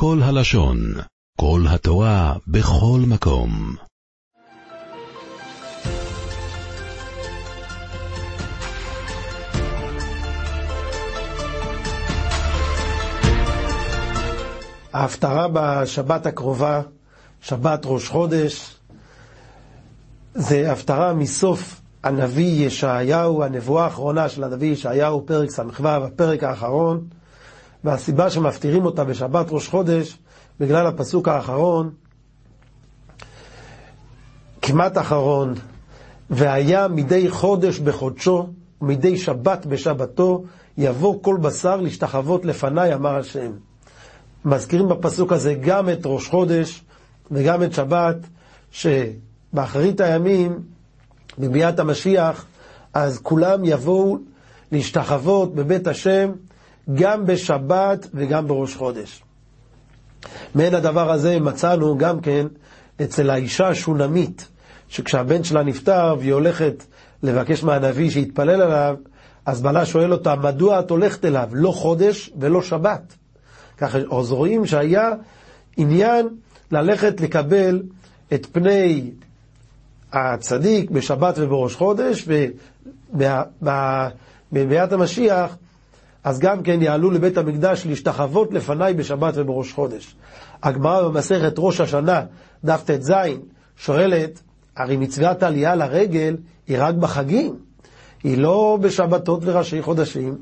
כל הלשון, כל התורה, בכל מקום. ההפטרה בשבת הקרובה, שבת ראש חודש, זה הפטרה מסוף הנביא ישעיהו, הנבואה האחרונה של הנביא ישעיהו, פרק ס"ו, הפרק האחרון, והסיבה שמפטירים אותה בשבת ראש חודש, בגלל הפסוק האחרון, כמעט אחרון, והיה מדי חודש בחודשו, ומדי שבת בשבתו, יבוא כל בשר להשתחוות לפניי, אמר השם. מזכירים בפסוק הזה גם את ראש חודש וגם את שבת, שבאחרית הימים, בביאת המשיח, אז כולם יבואו להשתחוות בבית השם גם בשבת וגם בראש חודש. מעין הדבר הזה מצאנו גם כן אצל האישה השונמית, שכשהבן שלה נפטר והיא הולכת לבקש מהנביא שיתפלל עליו, אז בעלה שואל אותה, מדוע את הולכת אליו? לא חודש ולא שבת. ככה, אז רואים שהיה עניין ללכת לקבל את פני הצדיק בשבת ובראש חודש, ובביאת המשיח, אז גם כן יעלו לבית המקדש להשתחוות לפניי בשבת ובראש חודש. הגמרא במסכת ראש השנה, דף ט"ז, שואלת, הרי מצוות העלייה לרגל היא רק בחגים, היא לא בשבתות וראשי חודשים.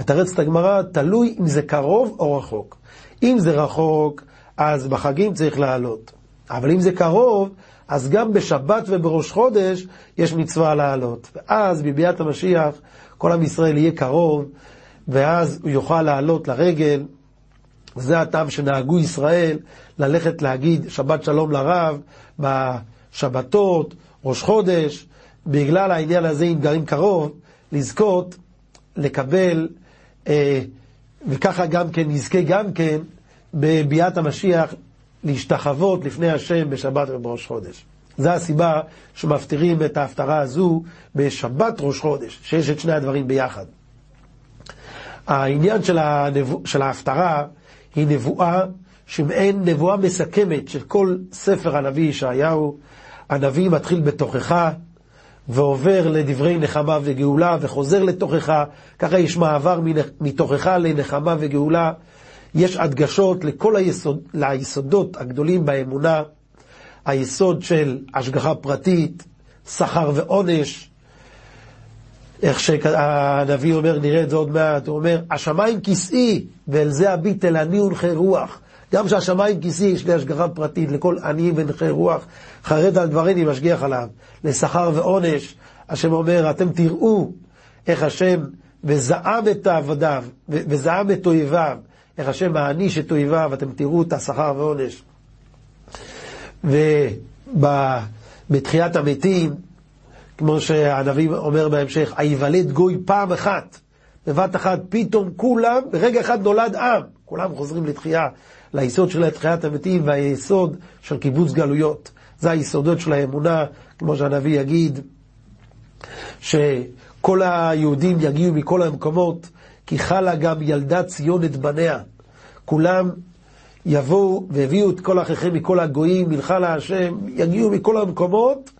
מתרצת הגמרא, תלוי אם זה קרוב או רחוק. אם זה רחוק, אז בחגים צריך לעלות. אבל אם זה קרוב, אז גם בשבת ובראש חודש יש מצווה לעלות. ואז בביאת המשיח כל עם ישראל יהיה קרוב, ואז הוא יוכל לעלות לרגל. זה הטעם שנהגו ישראל ללכת להגיד שבת שלום לרב בשבתות, ראש חודש, בגלל העניין הזה, אם גרים קרוב, לזכות לקבל, אה, וככה גם כן, נזכה גם כן בביאת המשיח להשתחוות לפני השם בשבת ובראש חודש. זו הסיבה שמפטירים את ההפטרה הזו בשבת ראש חודש, שיש את שני הדברים ביחד. העניין של, הנבוא, של ההפטרה היא נבואה שמעין נבואה מסכמת של כל ספר הנביא ישעיהו. הנביא מתחיל בתוכחה ועובר לדברי נחמה וגאולה וחוזר לתוכחה, ככה יש מעבר מתוכחה לנחמה וגאולה. יש הדגשות לכל היסוד, ליסודות הגדולים באמונה, היסוד של השגחה פרטית, שכר ועונש, איך שהנביא אומר, נראה את זה עוד מעט, הוא אומר, השמיים כיסאי, ואל זה הביט אל עני ונכה רוח. גם שהשמיים כיסאי, יש לי השגחה פרטית לכל עני ונכה רוח, חרד על דבריני, משגיח עליו. לשכר ועונש, השם אומר, אתם תראו איך השם, וזעם את עבדיו, וזעם את אויביו, איך השם מעניש את אויביו, אתם תראו את השכר ועונש. ובתחיית המתים, כמו שהנביא אומר בהמשך, היוולד גוי פעם אחת, בבת אחת, פתאום כולם, ברגע אחד נולד עם, כולם חוזרים לתחייה, ליסוד של תחיית המתים והיסוד של קיבוץ גלויות. זה היסודות של האמונה, כמו שהנביא יגיד, שכל היהודים יגיעו מכל המקומות, כי חלה גם ילדת ציון את בניה. כולם יבואו והביאו את כל אחיכם מכל הגויים, מלכה להשם, יגיעו מכל המקומות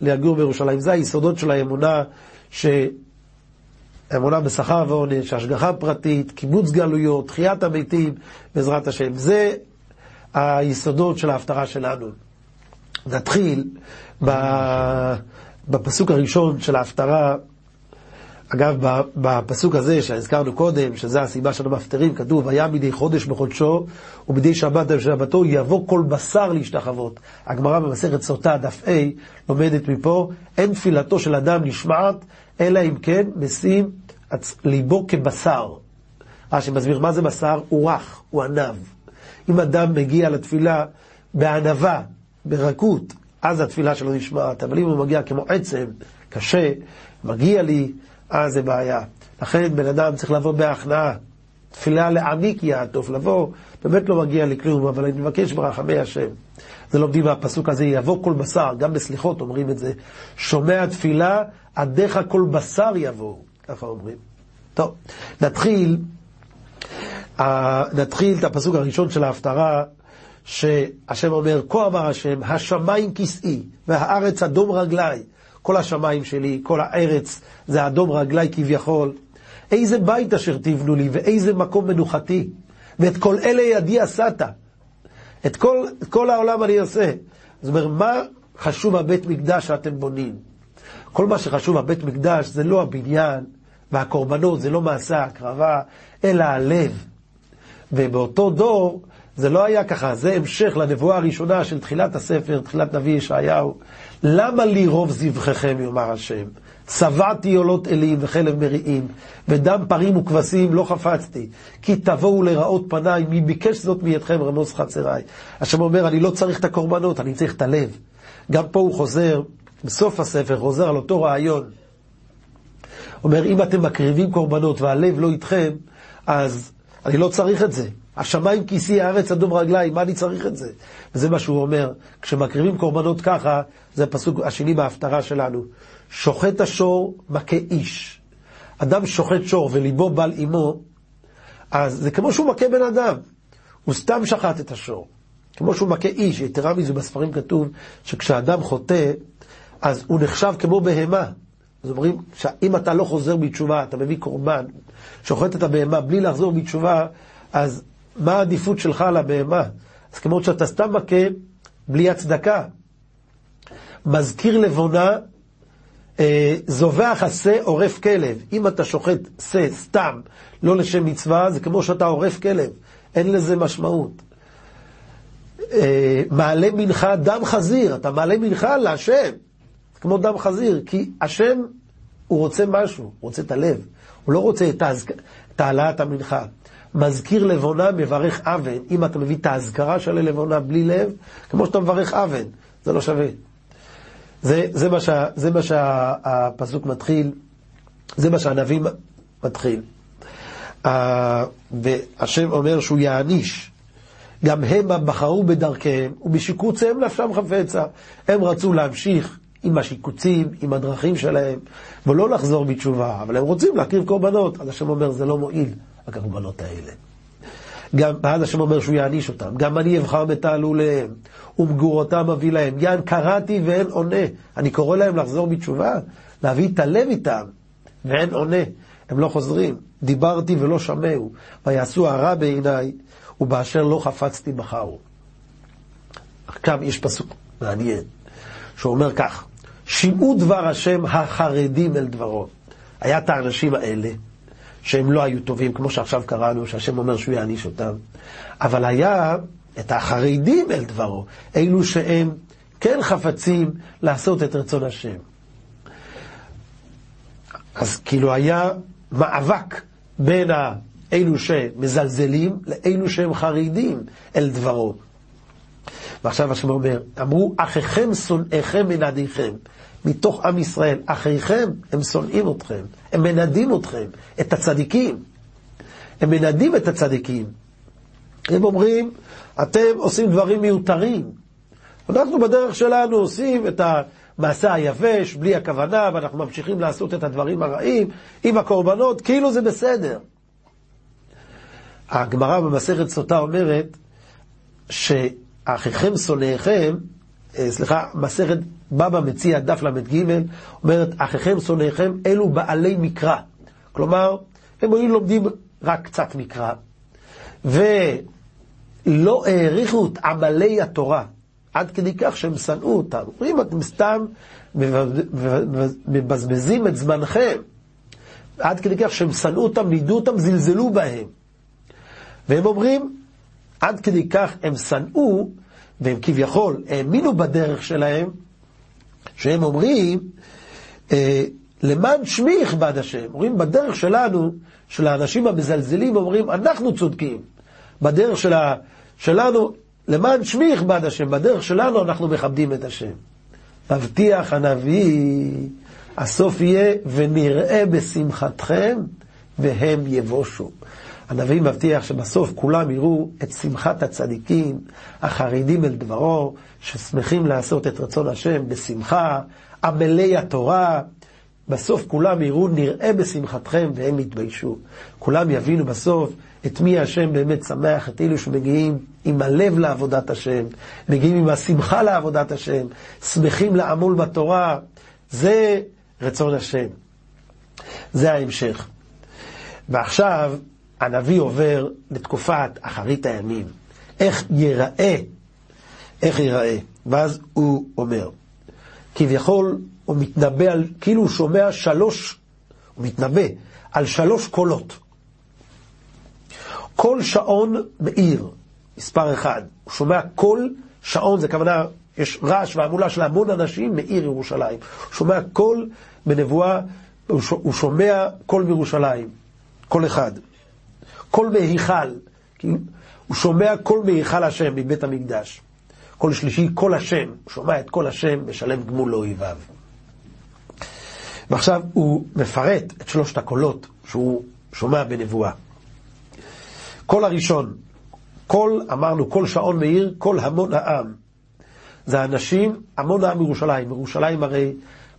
לגור בירושלים. זה היסודות של האמונה, האמונה בשכר ועונש, השגחה פרטית, קיבוץ גלויות, תחיית המתים, בעזרת השם. זה היסודות של ההפטרה שלנו. נתחיל בפסוק הראשון של ההפטרה. אגב, בפסוק הזה שהזכרנו קודם, שזו הסיבה של המפטרים, כתוב, היה מדי חודש בחודשו, ומדי שבת בשבתו, יבוא כל בשר להשתחוות. הגמרא במסכת סוטה, דף A, לומדת מפה, אין תפילתו של אדם נשמעת, אלא אם כן משים ליבו כבשר. רש"י מסביר מה זה בשר, הוא רך, הוא ענב. אם אדם מגיע לתפילה בענווה, ברכות, אז התפילה שלו נשמעת, אבל אם הוא מגיע כמו עצם, קשה, מגיע לי, אז זה בעיה. לכן בן אדם צריך לבוא בהכנעה. תפילה לעמיק יעטוף, לבוא, באמת לא מגיע לי כלום, אבל אני מבקש ברחמי השם. זה לומדים מהפסוק הזה, יבוא כל בשר, גם בסליחות אומרים את זה. שומע תפילה, עדיך כל בשר יבוא, ככה אומרים. טוב, נתחיל. נתחיל את הפסוק הראשון של ההפטרה, שהשם אומר, כה אמר השם, השמיים כסאי והארץ אדום רגליי. כל השמיים שלי, כל הארץ זה אדום רגליי כביכול. איזה בית אשר תבנו לי ואיזה מקום מנוחתי. ואת כל אלה ידי עשת. את כל, את כל העולם אני עושה. זאת אומרת, מה חשוב הבית מקדש שאתם בונים? כל מה שחשוב בבית מקדש זה לא הבניין והקורבנות, זה לא מעשה ההקרבה, אלא הלב. ובאותו דור זה לא היה ככה, זה המשך לנבואה הראשונה של תחילת הספר, תחילת נביא ישעיהו. למה לי רוב זבחיכם, יאמר השם? צבעתי עולות אלים וחלב מריעים, ודם פרים וכבשים לא חפצתי, כי תבואו לראות פניי, מי ביקש זאת מידכם רמוס חצריי. השם אומר, אני לא צריך את הקורבנות, אני צריך את הלב. גם פה הוא חוזר, בסוף הספר, חוזר על אותו רעיון. אומר, אם אתם מקריבים קורבנות והלב לא איתכם, אז אני לא צריך את זה. השמיים כיסי, הארץ אדום רגליים, מה אני צריך את זה? וזה מה שהוא אומר, כשמקריבים קורבנות ככה, זה הפסוק השני בהפטרה שלנו. שוחט השור מכה איש. אדם שוחט שור וליבו בל עמו, אז זה כמו שהוא מכה בן אדם. הוא סתם שחט את השור. כמו שהוא מכה איש, יתרה מזה בספרים כתוב שכשאדם חוטא, אז הוא נחשב כמו בהמה. אז אומרים שאם אתה לא חוזר בתשובה, אתה מביא קורבן, שוחט את הבהמה בלי לחזור בתשובה, אז מה העדיפות שלך על הבהמה? אז כמו שאתה סתם מכה בלי הצדקה. מזכיר לבונה, אה, זובח עשה עורף כלב. אם אתה שוחט שא סתם, לא לשם מצווה, זה כמו שאתה עורף כלב. אין לזה משמעות. אה, מעלה מנחה דם חזיר, אתה מעלה מנחה להשם. כמו דם חזיר, כי השם, הוא רוצה משהו, הוא רוצה את הלב. הוא לא רוצה את העלאת המנחה. מזכיר לבונה, מברך אבן. אם אתה מביא את האזכרה של הלבונה בלי לב, כמו שאתה מברך אבן, זה לא שווה. זה, זה, מה, שה, זה מה שהפסוק מתחיל, זה מה שהנביא מתחיל. והשם אומר שהוא יעניש. גם הם בחרו בדרכיהם, ובשיקוציהם נפשם חפצה. הם רצו להמשיך עם השיקוצים, עם הדרכים שלהם, ולא לחזור בתשובה, אבל הם רוצים להקריב קורבנות. אז השם אומר, זה לא מועיל. הקורבנות האלה. גם, ואז השם אומר שהוא יעניש אותם. גם אני אבחר בתעלוליהם, ומגורותם אביא להם. יען קראתי ואין עונה. אני קורא להם לחזור בתשובה, להביא את הלב איתם, ואין עונה. הם לא חוזרים. דיברתי ולא שמעו, ויעשו הרע בעיניי, ובאשר לא חפצתי בחרו. עכשיו יש פסוק מעניין, שאומר כך, שמעו דבר השם החרדים אל דברו. היה את האנשים האלה, שהם לא היו טובים, כמו שעכשיו קראנו, שהשם אומר שהוא יעניש אותם. אבל היה את החרדים אל דברו, אלו שהם כן חפצים לעשות את רצון השם. אז כאילו היה מאבק בין אלו שמזלזלים לאלו שהם חרדים אל דברו. ועכשיו השם אומר, אמרו, אחיכם שונאיכם מנדיכם. מתוך עם ישראל. אחיכם, הם שונאים אתכם, הם מנדים אתכם, את הצדיקים. הם מנדים את הצדיקים. הם אומרים, אתם עושים דברים מיותרים. אנחנו בדרך שלנו עושים את המעשה היבש, בלי הכוונה, ואנחנו ממשיכים לעשות את הדברים הרעים עם הקורבנות, כאילו זה בסדר. הגמרא במסכת סוטה אומרת שאחיכם שונאיכם אה, סליחה, מסכת בבא מציע דף ל"ג, אומרת, אחיכם שונאיכם אלו בעלי מקרא. כלומר, הם היו לומדים רק קצת מקרא, ולא העריכו את עמלי התורה, עד כדי כך שהם שנאו אותם. אומרים, אתם סתם מבזבזים את זמנכם, עד כדי כך שהם שנאו אותם, נידו אותם, זלזלו בהם. והם אומרים, עד כדי כך הם שנאו, והם כביכול האמינו בדרך שלהם, שהם אומרים, אה, למען שמי יכבד השם. אומרים, בדרך שלנו, של האנשים המזלזלים, אומרים, אנחנו צודקים. בדרך של ה, שלנו, למען שמי יכבד השם, בדרך שלנו אנחנו מכבדים את השם. מבטיח הנביא, הסוף יהיה, ונראה בשמחתכם, והם יבושו. הנביא מבטיח שבסוף כולם יראו את שמחת הצדיקים, החרדים אל דברו, ששמחים לעשות את רצון השם בשמחה, עמלי התורה, בסוף כולם יראו, נראה בשמחתכם והם יתביישו. כולם יבינו בסוף את מי השם באמת שמח, את אלו שמגיעים עם הלב לעבודת השם, מגיעים עם השמחה לעבודת השם, שמחים לעמול בתורה. זה רצון השם. זה ההמשך. ועכשיו הנביא עובר לתקופת אחרית הימים. איך ייראה, איך ייראה. ואז הוא אומר, כביכול הוא מתנבא על, כאילו הוא שומע שלוש, הוא מתנבא על שלוש קולות. כל שעון מאיר, מספר אחד. הוא שומע קול שאון, זה כוונה, יש רעש והמולה של המון אנשים מעיר ירושלים. הוא שומע קול בנבואה, הוא שומע קול מירושלים, קול אחד. קול מהיכל, הוא שומע קול מהיכל השם מבית המקדש. קול שלישי, קול השם, הוא שומע את קול השם, משלם גמול לאויביו. ועכשיו הוא מפרט את שלושת הקולות שהוא שומע בנבואה. קול הראשון, קול, אמרנו, קול שאון מעיר, קול המון העם. זה אנשים, המון העם מירושלים. ירושלים הרי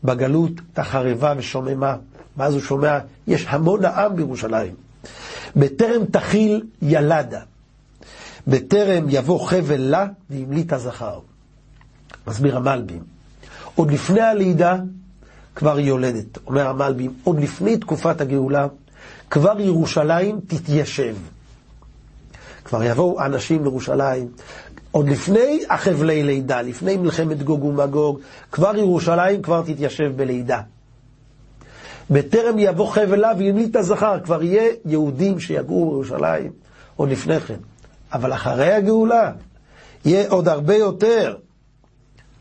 בגלות חרבה ושוממה. ואז הוא שומע, יש המון העם בירושלים. בטרם תחיל ילדה, בטרם יבוא חבל לה והמליטה זכר. מסביר המלבי"ם. עוד לפני הלידה כבר יולדת. אומר המלבי"ם, עוד לפני תקופת הגאולה, כבר ירושלים תתיישב. כבר יבואו אנשים לירושלים, עוד לפני החבלי לידה, לפני מלחמת גוג ומגוג, כבר ירושלים כבר תתיישב בלידה. בטרם יבוא חבלה וימליט הזכר, כבר יהיה יהודים שיגורו בירושלים עוד לפני כן. אבל אחרי הגאולה יהיה עוד הרבה יותר.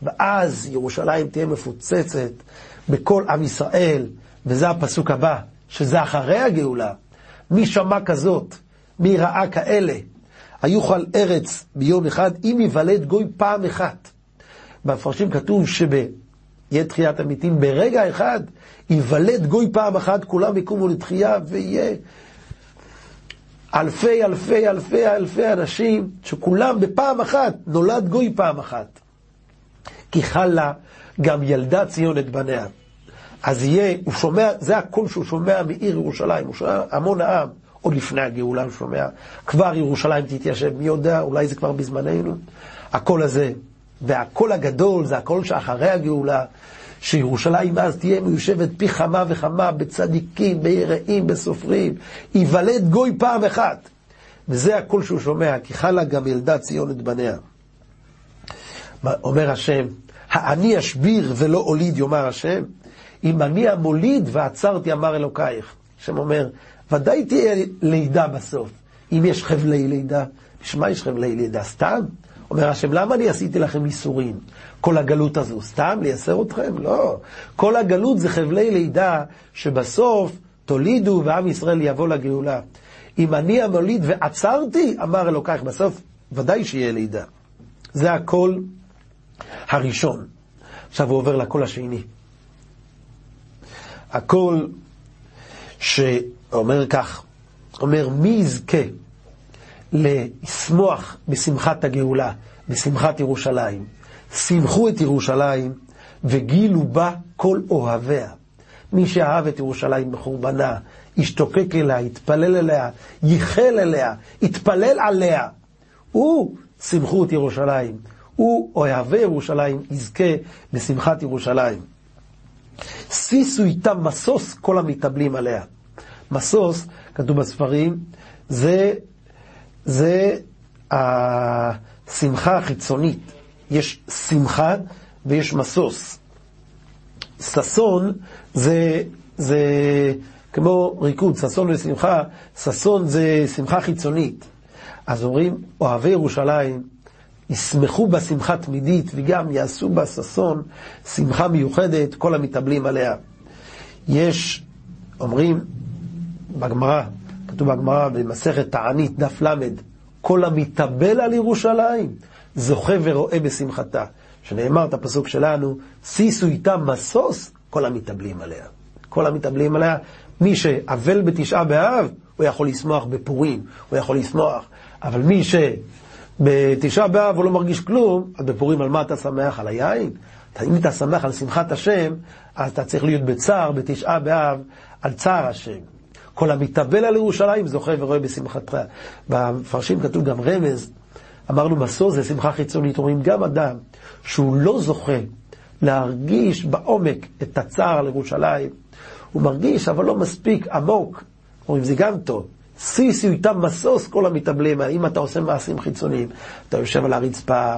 ואז ירושלים תהיה מפוצצת בכל עם ישראל, וזה הפסוק הבא, שזה אחרי הגאולה. מי שמע כזאת? מי ראה כאלה? היוכל ארץ ביום אחד, אם יוולד גוי פעם אחת. במפרשים כתוב שביהיה תחיית המתים ברגע אחד, ייוולד גוי פעם אחת, כולם יקומו לתחייה, ויהיה אלפי אלפי אלפי אלפי אנשים, שכולם בפעם אחת, נולד גוי פעם אחת. כי חלה גם ילדה ציון את בניה. אז יהיה, הוא שומע, זה הקול שהוא שומע מעיר ירושלים, הוא שומע המון העם, עוד לפני הגאולה הוא שומע, כבר ירושלים תתיישב, מי יודע, אולי זה כבר בזמננו. הקול הזה, והקול הגדול זה הקול שאחרי הגאולה, שירושלים אז תהיה מיושבת פי כמה וכמה בצדיקים, ביראים, בסופרים, ייוולד גוי פעם אחת. וזה הקול שהוא שומע, כי חלה גם ילדה ציון את בניה. אומר השם, האני אשביר ולא אוליד, יאמר השם, אם אני המוליד ועצרתי, אמר אלוקייך. השם אומר, ודאי תהיה לידה בסוף. אם יש חבלי לידה, בשביל מה יש חבלי לידה? סתם? אומר השם, למה אני עשיתי לכם ייסורים? כל הגלות הזו, סתם לייסר אתכם? לא. כל הגלות זה חבלי לידה שבסוף תולידו ועם ישראל יבוא לגאולה. אם אני המוליד ועצרתי, אמר אלוקייך, בסוף ודאי שיהיה לידה. זה הקול הראשון. עכשיו הוא עובר לקול השני. הקול שאומר כך, אומר מי יזכה לשמוח בשמחת הגאולה, בשמחת ירושלים. שמחו את ירושלים וגילו בה כל אוהביה. מי שאהב את ירושלים בחורבנה, השתוקק אליה, התפלל אליה, ייחל אליה, התפלל עליה, הוא שמחו את ירושלים. הוא אוהבי ירושלים, יזכה בשמחת ירושלים. שישו איתם משוש כל המתאבלים עליה. משוש, כתוב בספרים, זה זה השמחה החיצונית. יש שמחה ויש משוש. ששון זה, זה כמו ריקוד, ששון ושמחה, ששון זה שמחה חיצונית. אז אומרים, אוהבי ירושלים, ישמחו בשמחה תמידית וגם יעשו בה ששון, שמחה מיוחדת, כל המתאבלים עליה. יש, אומרים בגמרא, כתוב בגמרא במסכת תענית, דף ל', כל המתאבל על ירושלים, זוכה ורואה בשמחתה. שנאמר את הפסוק שלנו, שישו איתם משוש, כל המתאבלים עליה. כל המתאבלים עליה, מי שאבל בתשעה באב, הוא יכול לשמוח בפורים, הוא יכול לשמוח. אבל מי שבתשעה באב הוא לא מרגיש כלום, אז בפורים על מה אתה שמח? על היין? אם אתה שמח על שמחת השם, אז אתה צריך להיות בצער, בתשעה באב, על צער השם. כל המתאבל על ירושלים זוכה ורואה בשמחתך. במפרשים כתוב גם רמז, אמרנו משוש זה שמחה חיצונית, אומרים גם אדם שהוא לא זוכה להרגיש בעומק את הצער על ירושלים, הוא מרגיש אבל לא מספיק עמוק, אומרים זה גם טוב. סיסי איתם משוש כל המתאבלים, אם אתה עושה מעשים חיצוניים, אתה יושב על הרצפה,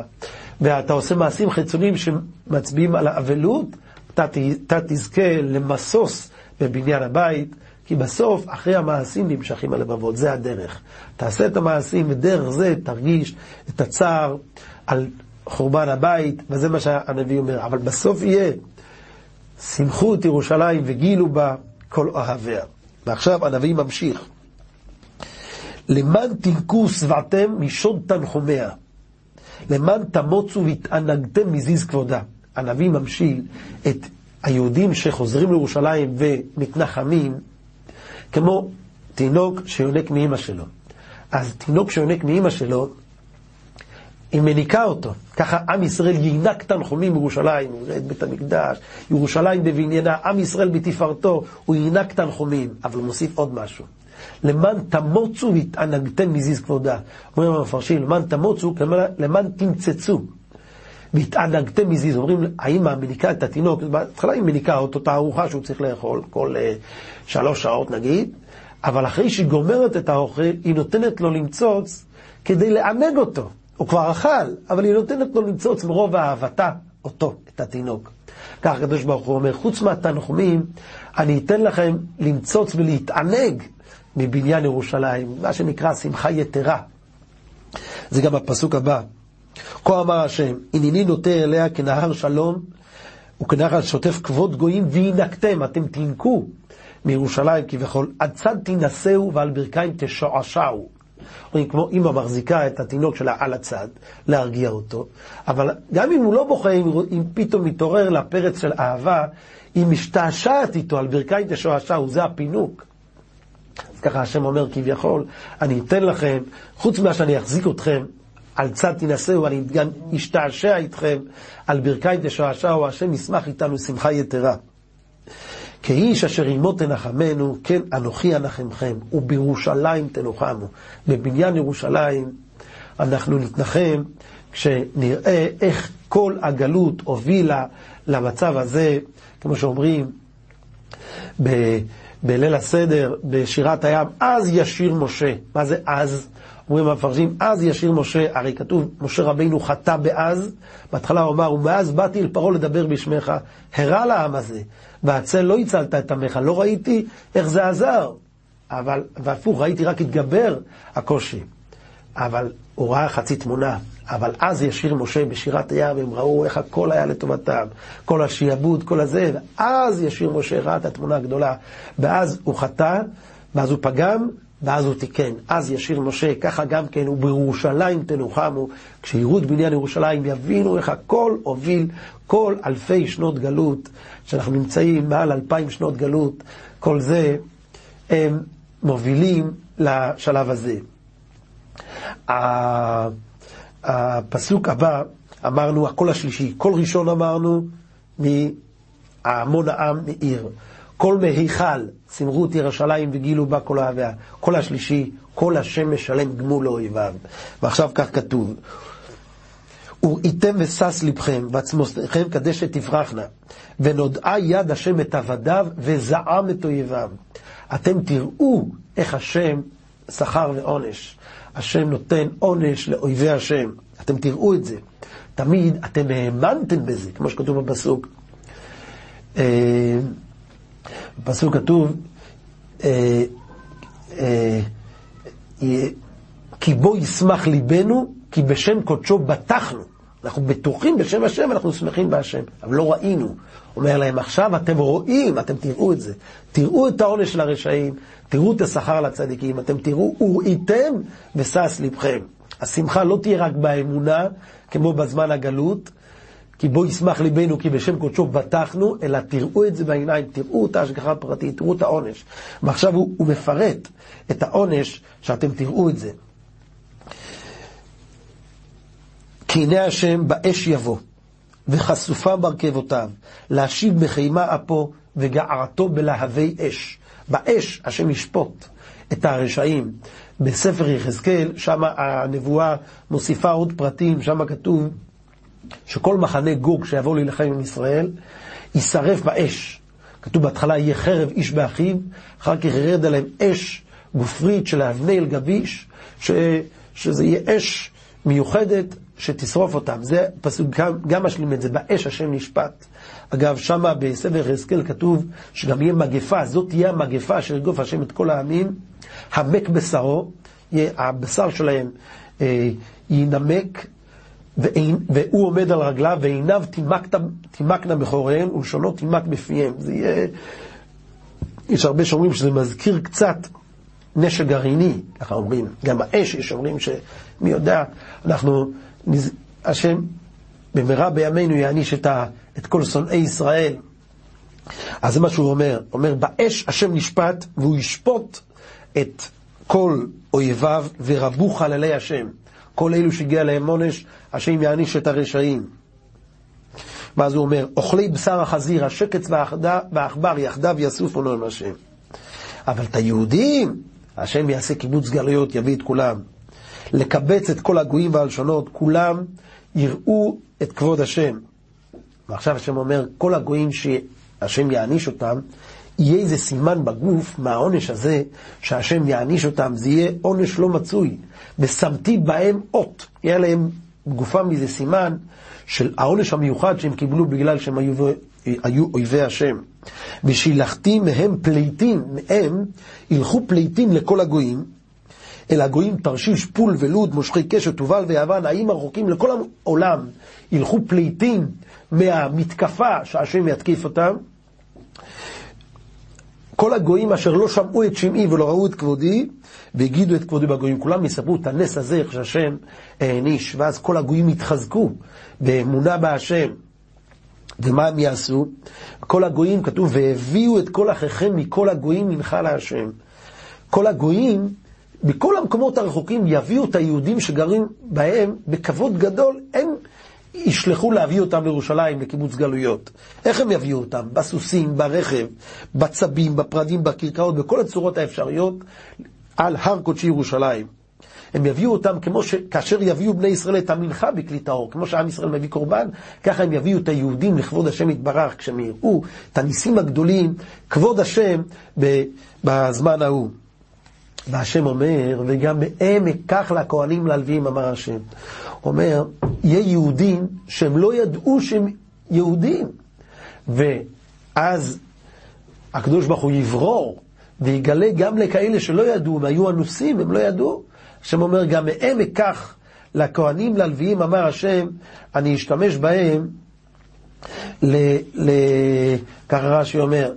ואתה עושה מעשים חיצוניים שמצביעים על האבלות, אתה תזכה למשוש בבניין הבית, כי בסוף, אחרי המעשים נמשכים הלבבות, זה הדרך. תעשה את המעשים, ודרך זה תרגיש את הצער על חורבן הבית, וזה מה שהנביא אומר. אבל בסוף יהיה, שמחו את ירושלים וגילו בה כל אוהביה. ועכשיו הנביא ממשיך. למען תנקו שבעתם משוד תנחומיה, למען תמוצו והתענגתם מזיז כבודה. הנביא ממשיל את היהודים שחוזרים לירושלים ומתנחמים, כמו תינוק שיונק מאימא שלו. אז תינוק שיונק מאימא שלו, היא מניקה אותו. ככה עם ישראל יינק תנחומים בירושלים, הוא יראה את בית המקדש, ירושלים בבניינה, עם ישראל בתפארתו, הוא יינק תנחומים. אבל הוא מוסיף עוד משהו. למען תמוצו והתענגתם מזיז כבודה. אומרים המפרשים, למען תמוצו, למען תמצצו. והתענגתם מזיז. אומרים, האמא מניקה את התינוק, בהתחלה היא מניקה את הארוחה שהוא צריך לאכול, כל uh, שלוש שעות נגיד, אבל אחרי שהיא גומרת את האוכל, היא נותנת לו למצוץ כדי לענג אותו. הוא כבר אכל, אבל היא נותנת לו למצוץ מרוב אהבתה אותו, את התינוק. כך הקדוש ברוך הוא אומר, חוץ מהתנחומים, אני אתן לכם למצוץ ולהתענג מבניין ירושלים, מה שנקרא שמחה יתרה. זה גם הפסוק הבא. כה אמר השם, הנני נוטה אליה כנהר שלום וכנהר שוטף כבוד גויים וינקתם, אתם תינקו מירושלים כביכול, עד צד תינשאו ועל ברכיים תשועשעו. אומרים, כמו אימא מחזיקה את התינוק שלה על הצד, להרגיע אותו, אבל גם אם הוא לא בוכה, אם, אם פתאום מתעורר לה פרץ של אהבה, היא משתעשעת איתו על ברכיים תשועשעו, זה הפינוק. אז ככה השם אומר כביכול, אני אתן לכם, חוץ ממה שאני אחזיק אתכם, על צד תינשאו, אני גם אשתעשע איתכם, על ברכיים תשעשעו, השם ישמח איתנו שמחה יתרה. כאיש אשר עמו תנחמנו, כן אנוכי אנחמכם, ובירושלים תנוחמו. בבניין ירושלים אנחנו נתנחם כשנראה איך כל הגלות הובילה למצב הזה, כמו שאומרים ב- בליל הסדר, בשירת הים, אז ישיר משה. מה זה אז? אומרים המפרשים, אז ישיר משה, הרי כתוב, משה רבינו חטא באז, בהתחלה הוא אמר, ומאז באתי אל פרעה לדבר בשמך, הרע לעם הזה, והצל לא הצלת את עמך, לא ראיתי איך זה עזר, אבל, והפוך, ראיתי רק התגבר הקושי. אבל הוא ראה חצי תמונה, אבל אז ישיר משה בשירת הים, הם ראו איך הכל היה לטובתם, כל השיעבוד, כל הזה, ואז ישיר משה ראה את התמונה הגדולה, ואז הוא חטא, ואז הוא פגם, ואז הוא תיקן. אז ישיר משה, ככה גם כן, ובירושלים תנוחמו, כשיראו את בניין ירושלים יבינו איך הכל הוביל כל אלפי שנות גלות, שאנחנו נמצאים מעל אלפיים שנות גלות, כל זה הם מובילים לשלב הזה. הפסוק הבא, אמרנו, הקול השלישי, קול ראשון אמרנו, מהמון העם מעיר. כל מהיכל, צימרו את ירושלים וגילו בה כל אוהביה. כל השלישי, כל השם משלם גמול לאויביו. ועכשיו כך כתוב, וראיתם ושש לבכם, ועצמותיכם קדשת תפרחנה, ונודעה יד השם את עבדיו, וזעם את אויביו. אתם תראו איך השם שכר ועונש. השם נותן עונש לאויבי השם. אתם תראו את זה. תמיד אתם האמנתם בזה, כמו שכתוב בפסוק. אה, בפסוק כתוב, אה, אה, כי בו ישמח ליבנו, כי בשם קודשו בטחנו. אנחנו בטוחים בשם השם, אנחנו שמחים בהשם, אבל לא ראינו. אומר להם, עכשיו אתם רואים, אתם תראו את זה. תראו את העונש של הרשעים, תראו את השכר לצדיקים, אתם תראו, וראיתם ושש לבכם. השמחה לא תהיה רק באמונה, כמו בזמן הגלות, כי בו ישמח ליבנו, כי בשם קודשו בטחנו, אלא תראו את זה בעיניים, תראו את ההשגחה הפרטית, תראו את העונש. ועכשיו הוא, הוא מפרט את העונש, שאתם תראו את זה. כי הנה השם באש יבוא, וחשופה מרכבותיו, להשיב מחימה אפו וגערתו בלהבי אש. באש השם ישפוט את הרשעים. בספר יחזקאל, שם הנבואה מוסיפה עוד פרטים, שם כתוב שכל מחנה גוג שיבוא להילחם עם ישראל, יישרף באש. כתוב בהתחלה יהיה חרב איש באחיו, אחר כך ירד עליהם אש גופרית של אבני אל גביש, ש, שזה יהיה אש מיוחדת שתשרוף אותם. זה פסוק גם, גם משלים את זה, באש השם נשפט. אגב, שמה בספר יחזקאל כתוב שגם יהיה מגפה, זאת תהיה המגפה שירגוף השם את כל העמים, המק בשרו, הבשר שלהם אה, ינמק, והוא עומד על רגליו, ועיניו תימקנה בחוריהם, ולשונו תימק בפיהם. זה יהיה... יש הרבה שאומרים שזה מזכיר קצת נשק גרעיני, ככה אומרים. גם האש, יש אומרים שמי יודע, אנחנו, השם במהרה בימינו יעניש את, ה, את כל שונאי ישראל. אז זה מה שהוא אומר, הוא אומר, באש השם נשפט, והוא ישפוט את כל אויביו ורבו חללי השם. כל אלו שהגיע להם עונש, השם יעניש את הרשעים. ואז הוא אומר, אוכלי בשר החזיר, השקץ והעכבר יחדיו יאסופו לו עם השם. אבל את היהודים, השם יעשה קיבוץ גלויות, יביא את כולם. לקבץ את כל הגויים והלשונות, כולם יראו את כבוד השם. ועכשיו השם אומר, כל הגויים שהשם יעניש אותם, יהיה איזה סימן בגוף מהעונש הזה, שהשם יעניש אותם, זה יהיה עונש לא מצוי. ושמתי בהם אות, יהיה להם בגופם איזה סימן של העונש המיוחד שהם קיבלו בגלל שהם היו, היו אויבי השם. ושילחתי מהם פליטים, מהם ילכו פליטים לכל הגויים, אל הגויים תרשיש, פול ולוד, מושכי קשת, תובל ויוון, האם הרחוקים לכל העולם ילכו פליטים מהמתקפה שהשם יתקיף אותם. כל הגויים אשר לא שמעו את שמעי ולא ראו את כבודי, והגידו את כבודי בגויים. כולם יספרו את הנס הזה, איך שהשם העניש, ואז כל הגויים יתחזקו באמונה בהשם. ומה הם יעשו? כל הגויים, כתוב, והביאו את כל אחיכם מכל הגויים מנחה להשם. כל הגויים, בכל המקומות הרחוקים, יביאו את היהודים שגרים בהם בכבוד גדול, הם ישלחו להביא אותם לירושלים לקיבוץ גלויות. איך הם יביאו אותם? בסוסים, ברכב, בצבים, בפרדים, בקרקעות, בכל הצורות האפשריות, על הר קודשי ירושלים. הם יביאו אותם כמו שכאשר יביאו בני ישראל את המנחה בכלי טהור, כמו שעם ישראל מביא קורבן, ככה הם יביאו את היהודים לכבוד השם יתברך, כשהם יראו את הניסים הגדולים, כבוד השם בזמן ההוא. והשם אומר, וגם מהם אקח לכהנים ללוויים, אמר השם. אומר, יהיה יהודים שהם לא ידעו שהם יהודים. ואז הקדוש ברוך הוא יברור ויגלה גם לכאלה שלא ידעו, הם היו אנוסים, הם לא ידעו. השם אומר, גם מהם אקח לכהנים, ללוויים, אמר השם, אני אשתמש בהם, ל... ל ככה רש"י אומר,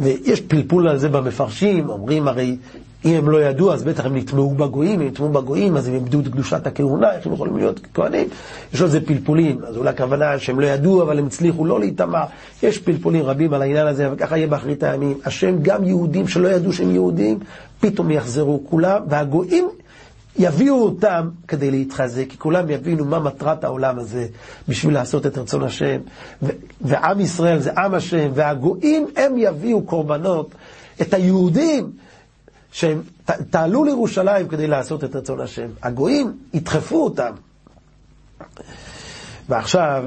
ויש פלפול על זה במפרשים, אומרים הרי אם הם לא ידעו, אז בטח הם נטמעו בגויים, אם נטמעו בגויים, אז הם איבדו את קדושת הכהונה, איך הם יכולים להיות כהנים? יש על זה פלפולים, אז אולי הכוונה שהם לא ידעו, אבל הם הצליחו לא להיטמע. יש פלפולים רבים על העניין הזה, וככה יהיה באחרית הימים. השם, גם יהודים שלא ידעו שהם יהודים, פתאום יחזרו כולם, והגויים יביאו אותם כדי להתחזק, כי כולם יבינו מה מטרת העולם הזה בשביל לעשות את רצון השם. ו- ועם ישראל זה עם השם, והגויים הם יביאו קורבנות. את היהודים שהם תעלו לירושלים כדי לעשות את רצון השם. הגויים ידחפו אותם. ועכשיו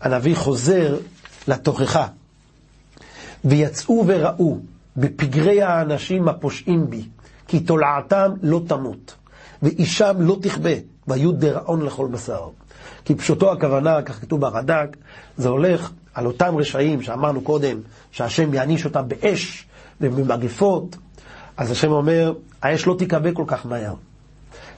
הנביא חוזר לתוכחה. ויצאו וראו בפגרי האנשים הפושעים בי, כי תולעתם לא תמות, ואישם לא תכבה, והיו דראון לכל בשר. כי פשוטו הכוונה, כך כתוב ברד"ק, זה הולך על אותם רשעים שאמרנו קודם, שהשם יעניש אותם באש, ובמגפות, אז השם אומר, האש לא תיכבה כל כך מהר.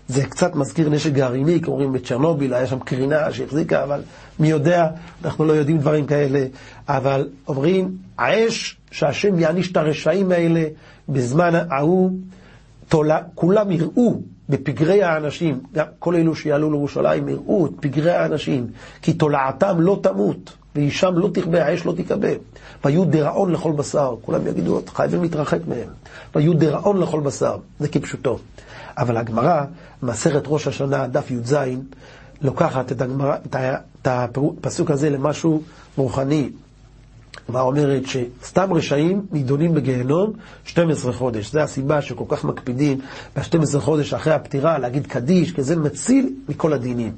זה קצת מזכיר נשק גרעיני, כי אומרים בצ'רנוביל, היה שם קרינה שהחזיקה, אבל מי יודע, אנחנו לא יודעים דברים כאלה. אבל אומרים, האש שהשם יעניש את הרשעים האלה בזמן ההוא, כולם יראו בפגרי האנשים, גם כל אלו שיעלו לירושלים יראו את פגרי האנשים, כי תולעתם לא תמות. ואישם לא תכבה, האש לא תכבה. ויהיו דיראון לכל בשר. כולם יגידו, חייבים להתרחק מהם. ויהיו דיראון לכל בשר. זה כפשוטו. אבל הגמרא, מסכת ראש השנה, דף י"ז, לוקחת את, הגמרא, את הפסוק הזה למשהו רוחני. הגמרא אומרת שסתם רשעים נידונים בגיהנום 12 חודש. זו הסיבה שכל כך מקפידים ב-12 חודש אחרי הפטירה להגיד קדיש, כי זה מציל מכל הדינים.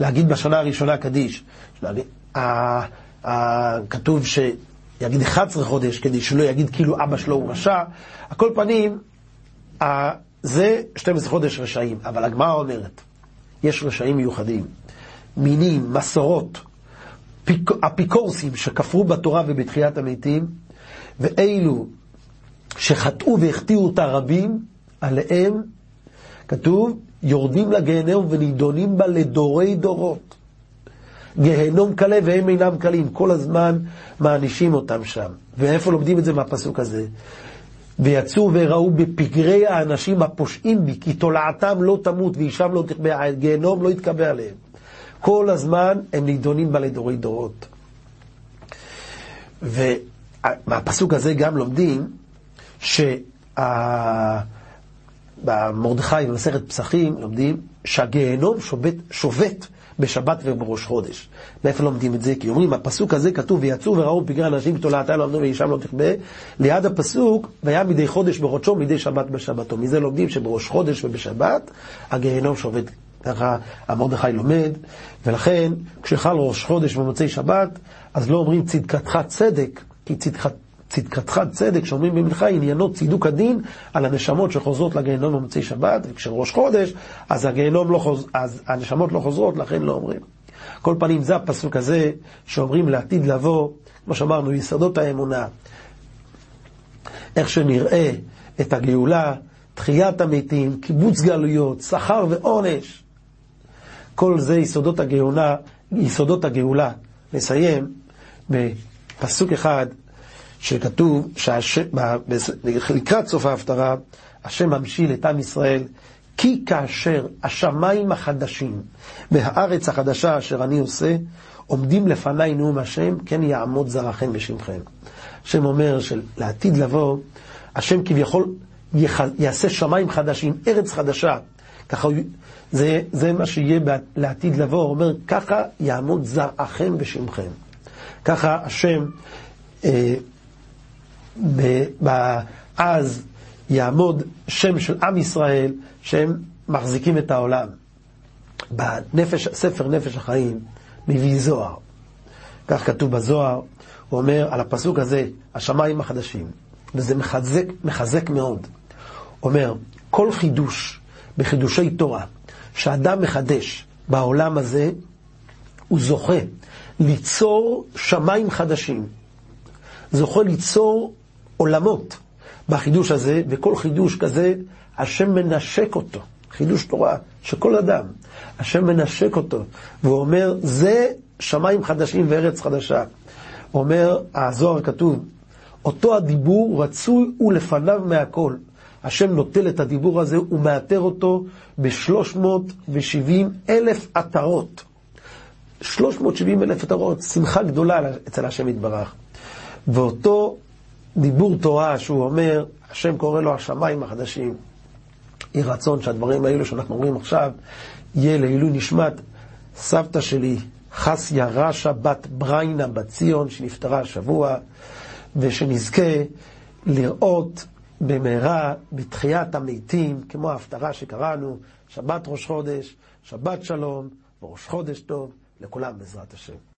להגיד בשנה הראשונה קדיש. כתוב שיגיד 11 חודש כדי שלא יגיד כאילו אבא שלו הוא רשע. על כל פנים, זה 12 חודש רשעים, אבל הגמרא אומרת, יש רשעים מיוחדים, מינים, מסורות, פיק, אפיקורסים שכפרו בתורה ובתחיית המתים, ואלו שחטאו והחטיאו את הרבים, עליהם כתוב, יורדים לגיהנום ונידונים בה לדורי דורות. גיהנום קלה והם אינם קלים, כל הזמן מענישים אותם שם. ואיפה לומדים את זה מהפסוק הזה? ויצאו וראו בפגרי האנשים הפושעים בי, כי תולעתם לא תמות ואישם לא תכבה, הגיהנום לא יתקבע עליהם. כל הזמן הם נידונים בה לדורי דורות. ומהפסוק הזה גם לומדים שבמרדכי במסכת פסחים לומדים שהגיהנום שובת, שובת בשבת ובראש חודש. מאיפה לומדים את זה? כי אומרים, הפסוק הזה כתוב, ויצאו וראו פגרי אנשים גדולתה לא עמדו ואישם לא תכבה. ליד הפסוק, והיה מדי חודש בחודשו, מדי שבת בשבתו. מזה לומדים שבראש חודש ובשבת, הגיהנום שובת. ככה המרדכי לומד, ולכן כשחל ראש חודש במוצאי שבת, אז לא אומרים צדקתך צדק, כי צדקת, צדקתך צדק, שאומרים במלכה, עניינו צידוק הדין על הנשמות שחוזרות לגיהנום במוצאי שבת, וכשראש חודש, אז, לא חוז... אז הנשמות לא חוזרות, לכן לא אומרים. כל פנים, זה הפסוק הזה שאומרים לעתיד לבוא, כמו שאמרנו, יסודות האמונה. איך שנראה את הגאולה, תחיית המתים, קיבוץ גלויות, שכר ועונש. כל זה יסודות הגאולה, יסודות הגאולה. נסיים בפסוק אחד שכתוב, לקראת סוף ההפטרה, השם ממשיל את עם ישראל, כי כאשר השמיים החדשים והארץ החדשה אשר אני עושה, עומדים לפניי נאום השם, כן יעמוד זרעכם בשמכם. השם אומר שלעתיד לבוא, השם כביכול יעשה שמיים חדשים, ארץ חדשה. ככה זה, זה מה שיהיה לעתיד לבוא, הוא אומר, ככה יעמוד זרעכם בשמכם. ככה השם, אה, אז יעמוד שם של עם ישראל, שהם מחזיקים את העולם. בנפש, ספר נפש החיים מביא זוהר. כך כתוב בזוהר, הוא אומר על הפסוק הזה, השמיים החדשים, וזה מחזק, מחזק מאוד. אומר, כל חידוש בחידושי תורה שאדם מחדש בעולם הזה, הוא זוכה ליצור שמיים חדשים. זוכה ליצור עולמות בחידוש הזה, וכל חידוש כזה, השם מנשק אותו. חידוש תורה של כל אדם. השם מנשק אותו, והוא אומר, זה שמיים חדשים וארץ חדשה. אומר, הזוהר כתוב, אותו הדיבור רצוי ולפניו מהכל. השם נוטל את הדיבור הזה ומאתר אותו ב-370 אלף עטרות. 370 אלף עטרות, שמחה גדולה אצל השם יתברך. ואותו דיבור תורה שהוא אומר, השם קורא לו השמיים החדשים. יהי רצון שהדברים האלו שאנחנו אומרים עכשיו, יהיה לעילוי נשמת סבתא שלי, חסיה רשע בת בריינה בציון, שנפטרה השבוע, ושנזכה לראות במהרה בתחיית המתים, כמו ההפטרה שקראנו, שבת ראש חודש, שבת שלום, וראש חודש טוב, לכולם בעזרת השם.